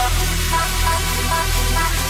ハハハハハ!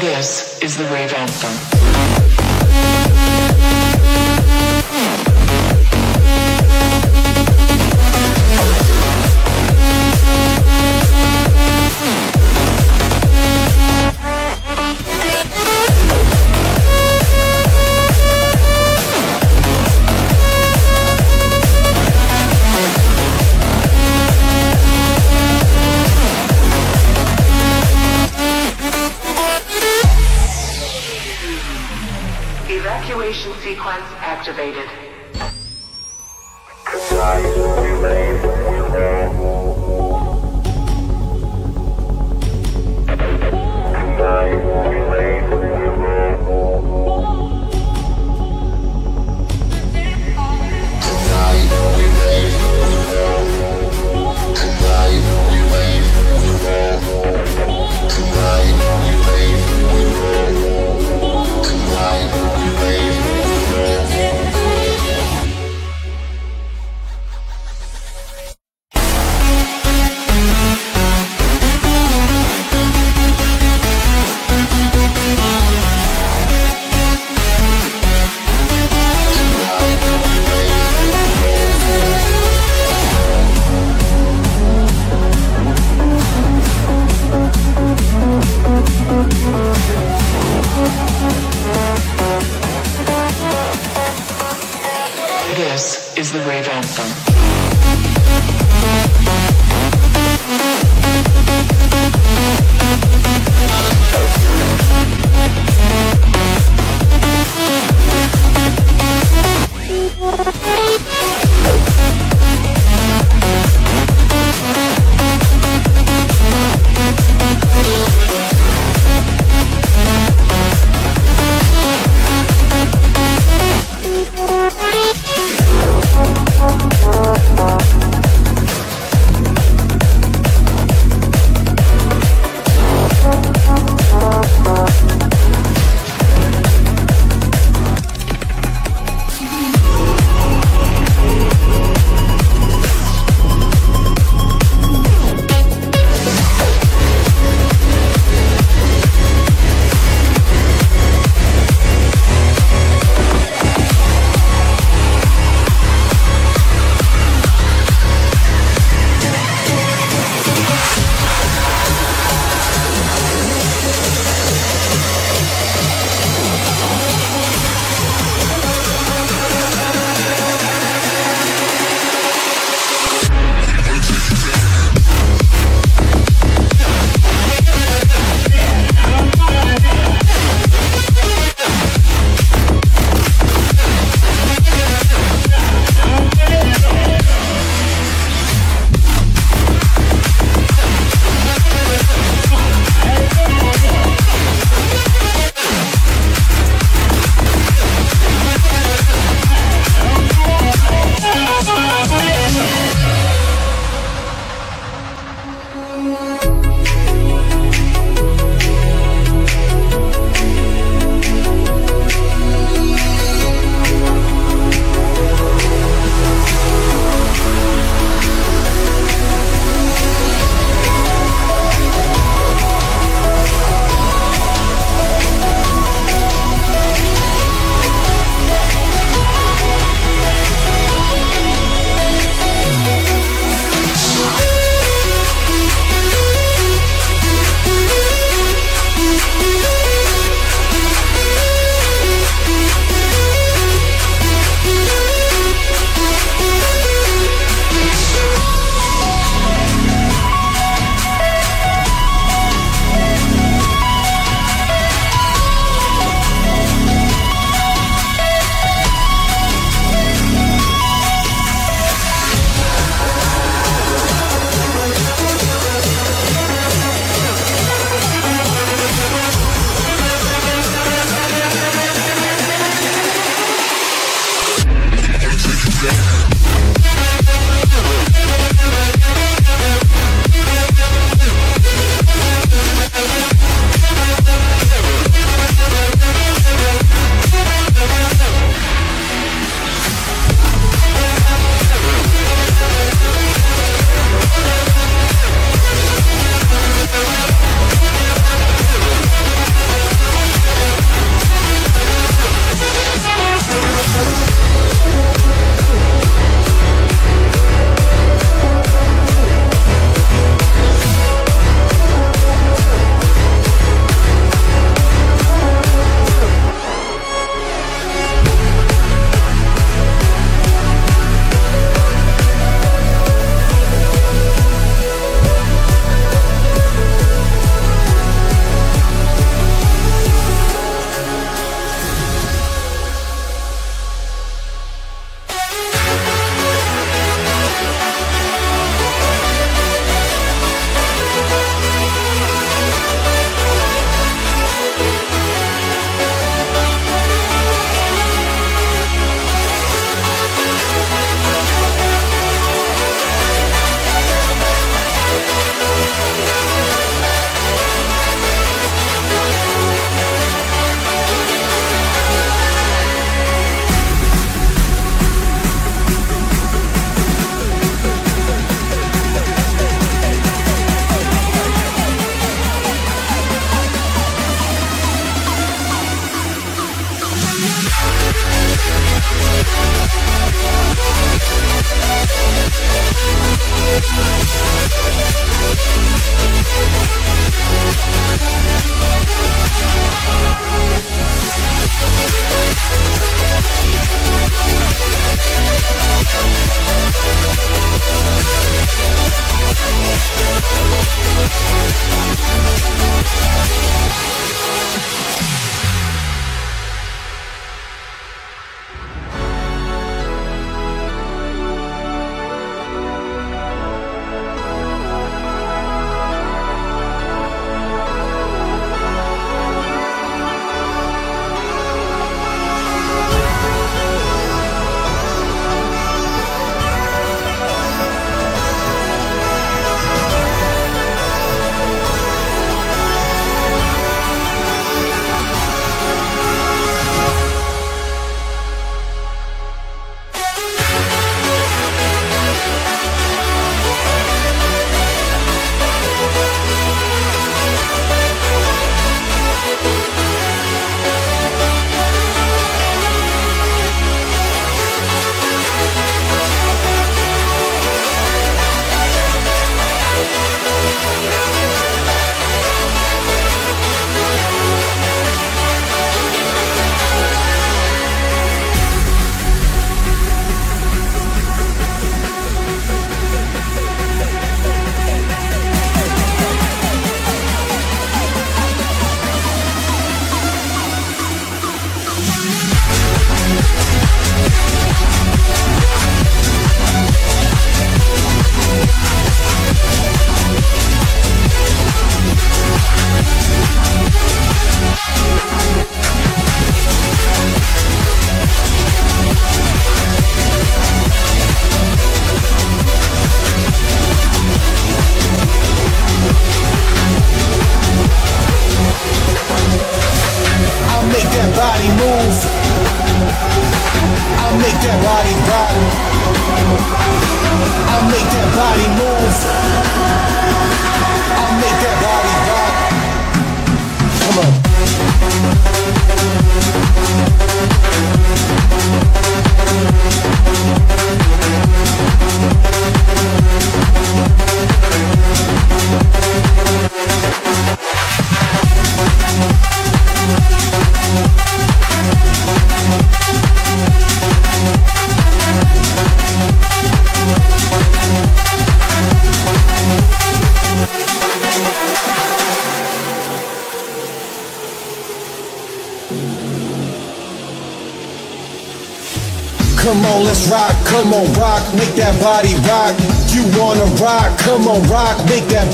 This is the rave anthem. Activated.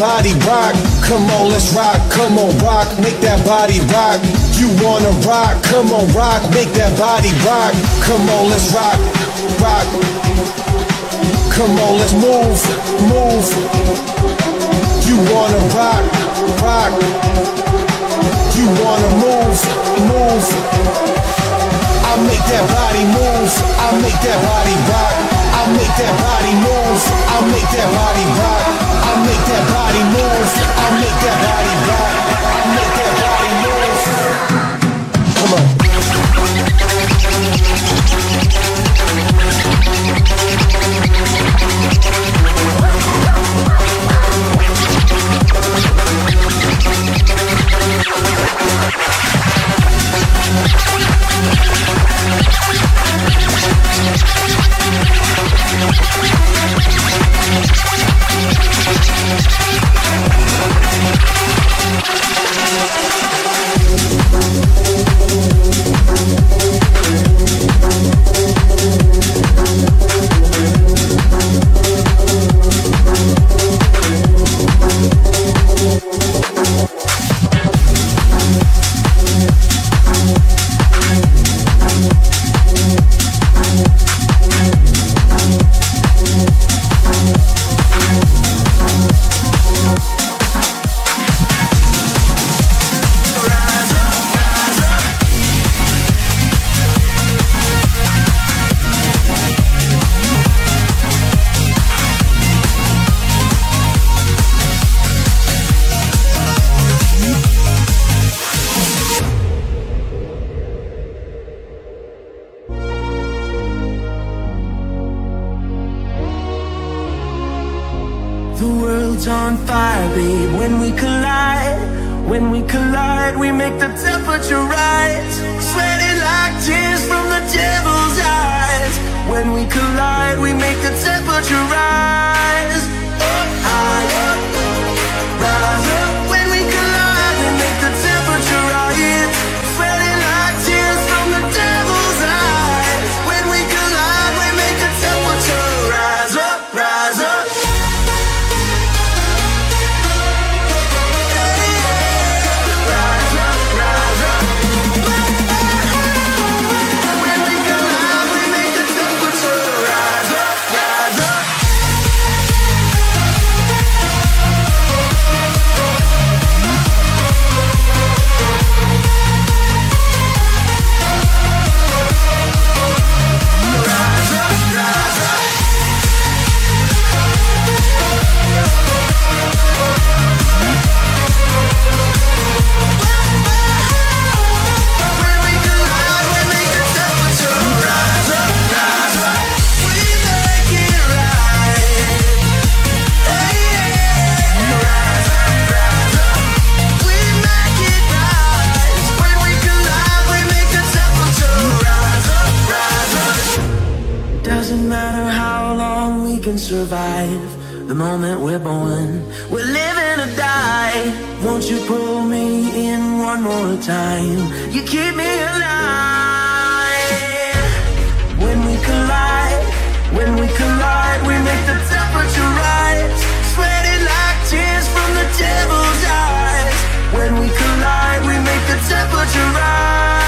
Body rock. Come on, let's rock. Come on, rock. Make that body rock. You wanna rock? Come on, rock. Make that body rock. Come on, let's rock. Rock. Come on, let's move. Move. You wanna rock? Rock. You wanna move? Move. I make that body move. I make that body rock. I make that body move. I make that body rock. I make that body move. I'll make that body rock. Survive. The moment we're born, we're living or die. Won't you pull me in one more time? You keep me alive. When we collide, when we collide, we make the temperature rise. Sweating like tears from the devil's eyes. When we collide, we make the temperature rise.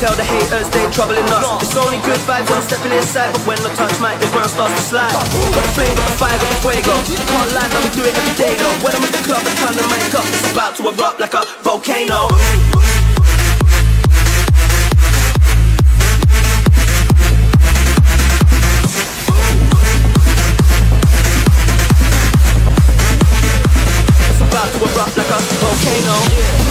tell the haters they troubling us. It's only good vibes, I'm stepping inside. But when I touch my the ground starts to slide. Got the flame, got the fire, got the fuego. Can't lie, I'm doing it every day though. When I'm in the club, I turn the mic up. It's about to erupt like a volcano. It's about to erupt like a volcano. Yeah.